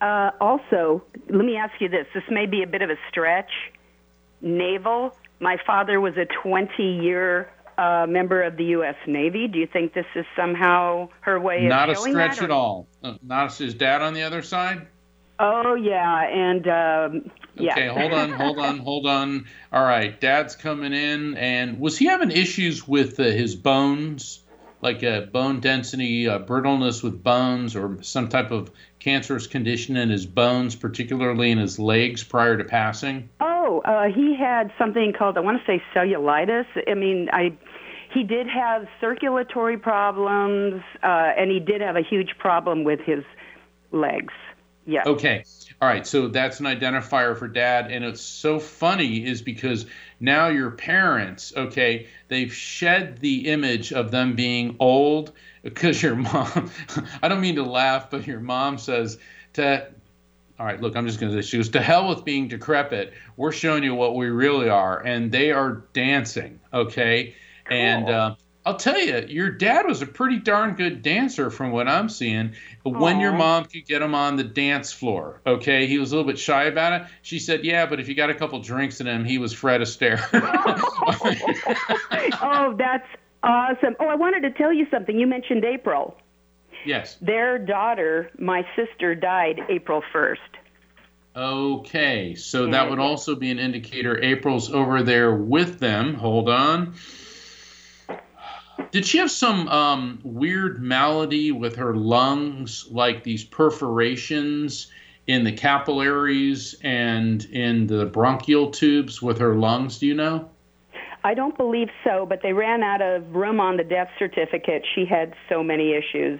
Uh, also, let me ask you this. This may be a bit of a stretch. Naval. My father was a 20 year uh, member of the U.S. Navy. Do you think this is somehow her way of Not a stretch that? at all. Uh, not his dad on the other side? Oh, yeah. And, um, yeah. Okay, hold on, hold on, hold on. All right, Dad's coming in, and was he having issues with uh, his bones, like uh, bone density, uh, brittleness with bones, or some type of cancerous condition in his bones, particularly in his legs, prior to passing? Oh, uh, he had something called I want to say cellulitis. I mean, I he did have circulatory problems, uh, and he did have a huge problem with his legs. Yeah. Okay. All right. So that's an identifier for dad. And it's so funny is because now your parents, okay, they've shed the image of them being old because your mom, I don't mean to laugh, but your mom says to, all right, look, I'm just going to say, she goes, to hell with being decrepit. We're showing you what we really are. And they are dancing. Okay. And, uh, I'll tell you, your dad was a pretty darn good dancer from what I'm seeing. When your mom could get him on the dance floor, okay, he was a little bit shy about it. She said, "Yeah, but if you got a couple drinks in him, he was Fred Astaire." oh, that's awesome. Oh, I wanted to tell you something. You mentioned April. yes. Their daughter, my sister, died April 1st. Okay, so that would also be an indicator April's over there with them. Hold on. Did she have some um, weird malady with her lungs, like these perforations in the capillaries and in the bronchial tubes with her lungs? Do you know? I don't believe so, but they ran out of room on the death certificate. She had so many issues.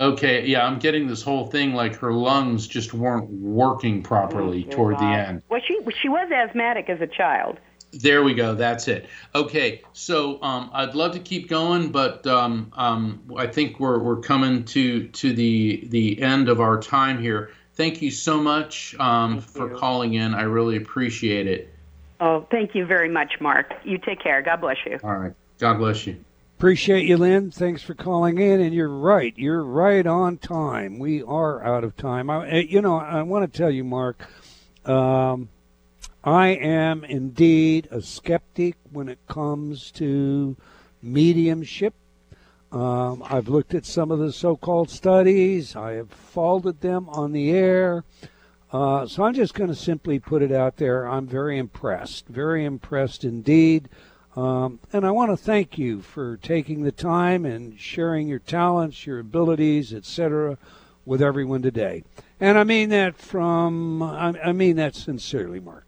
Okay, yeah, I'm getting this whole thing like her lungs just weren't working properly toward the end. Well, she she was asthmatic as a child. There we go. That's it. Okay, so um, I'd love to keep going, but um, um, I think we're we're coming to to the the end of our time here. Thank you so much um, for calling in. I really appreciate it. Oh, thank you very much, Mark. You take care. God bless you. All right. God bless you. Appreciate you, Lynn. Thanks for calling in. And you're right. You're right on time. We are out of time. I, eh, you know, I want to tell you, Mark, um, I am indeed a skeptic when it comes to mediumship. Um, I've looked at some of the so called studies, I have faulted them on the air. Uh, so I'm just going to simply put it out there. I'm very impressed, very impressed indeed. Um, and I want to thank you for taking the time and sharing your talents, your abilities, etc., with everyone today. And I mean that from, I, I mean that sincerely, Mark.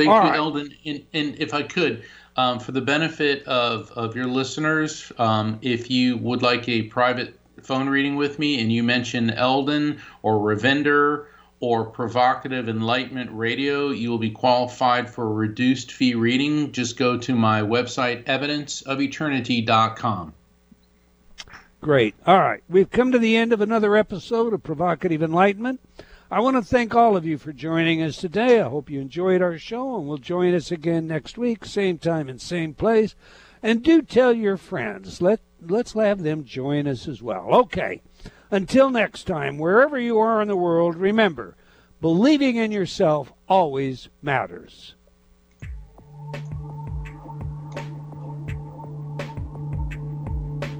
Thank All you, right. Eldon. And, and if I could, um, for the benefit of, of your listeners, um, if you would like a private phone reading with me and you mention Eldon or Ravinder or Provocative Enlightenment Radio, you will be qualified for a reduced fee reading. Just go to my website, evidenceofeternity.com. Great. All right. We've come to the end of another episode of Provocative Enlightenment. I want to thank all of you for joining us today. I hope you enjoyed our show and will join us again next week, same time and same place. And do tell your friends. Let let's have them join us as well. Okay. Until next time, wherever you are in the world, remember, believing in yourself always matters.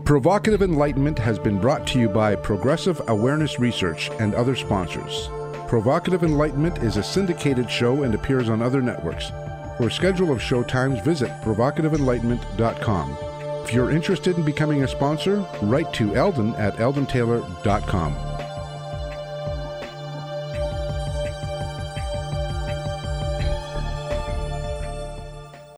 Provocative Enlightenment has been brought to you by Progressive Awareness Research and other sponsors. Provocative Enlightenment is a syndicated show and appears on other networks. For a schedule of show times, visit provocativeenlightenment.com. If you're interested in becoming a sponsor, write to Eldon at eldontaylor.com.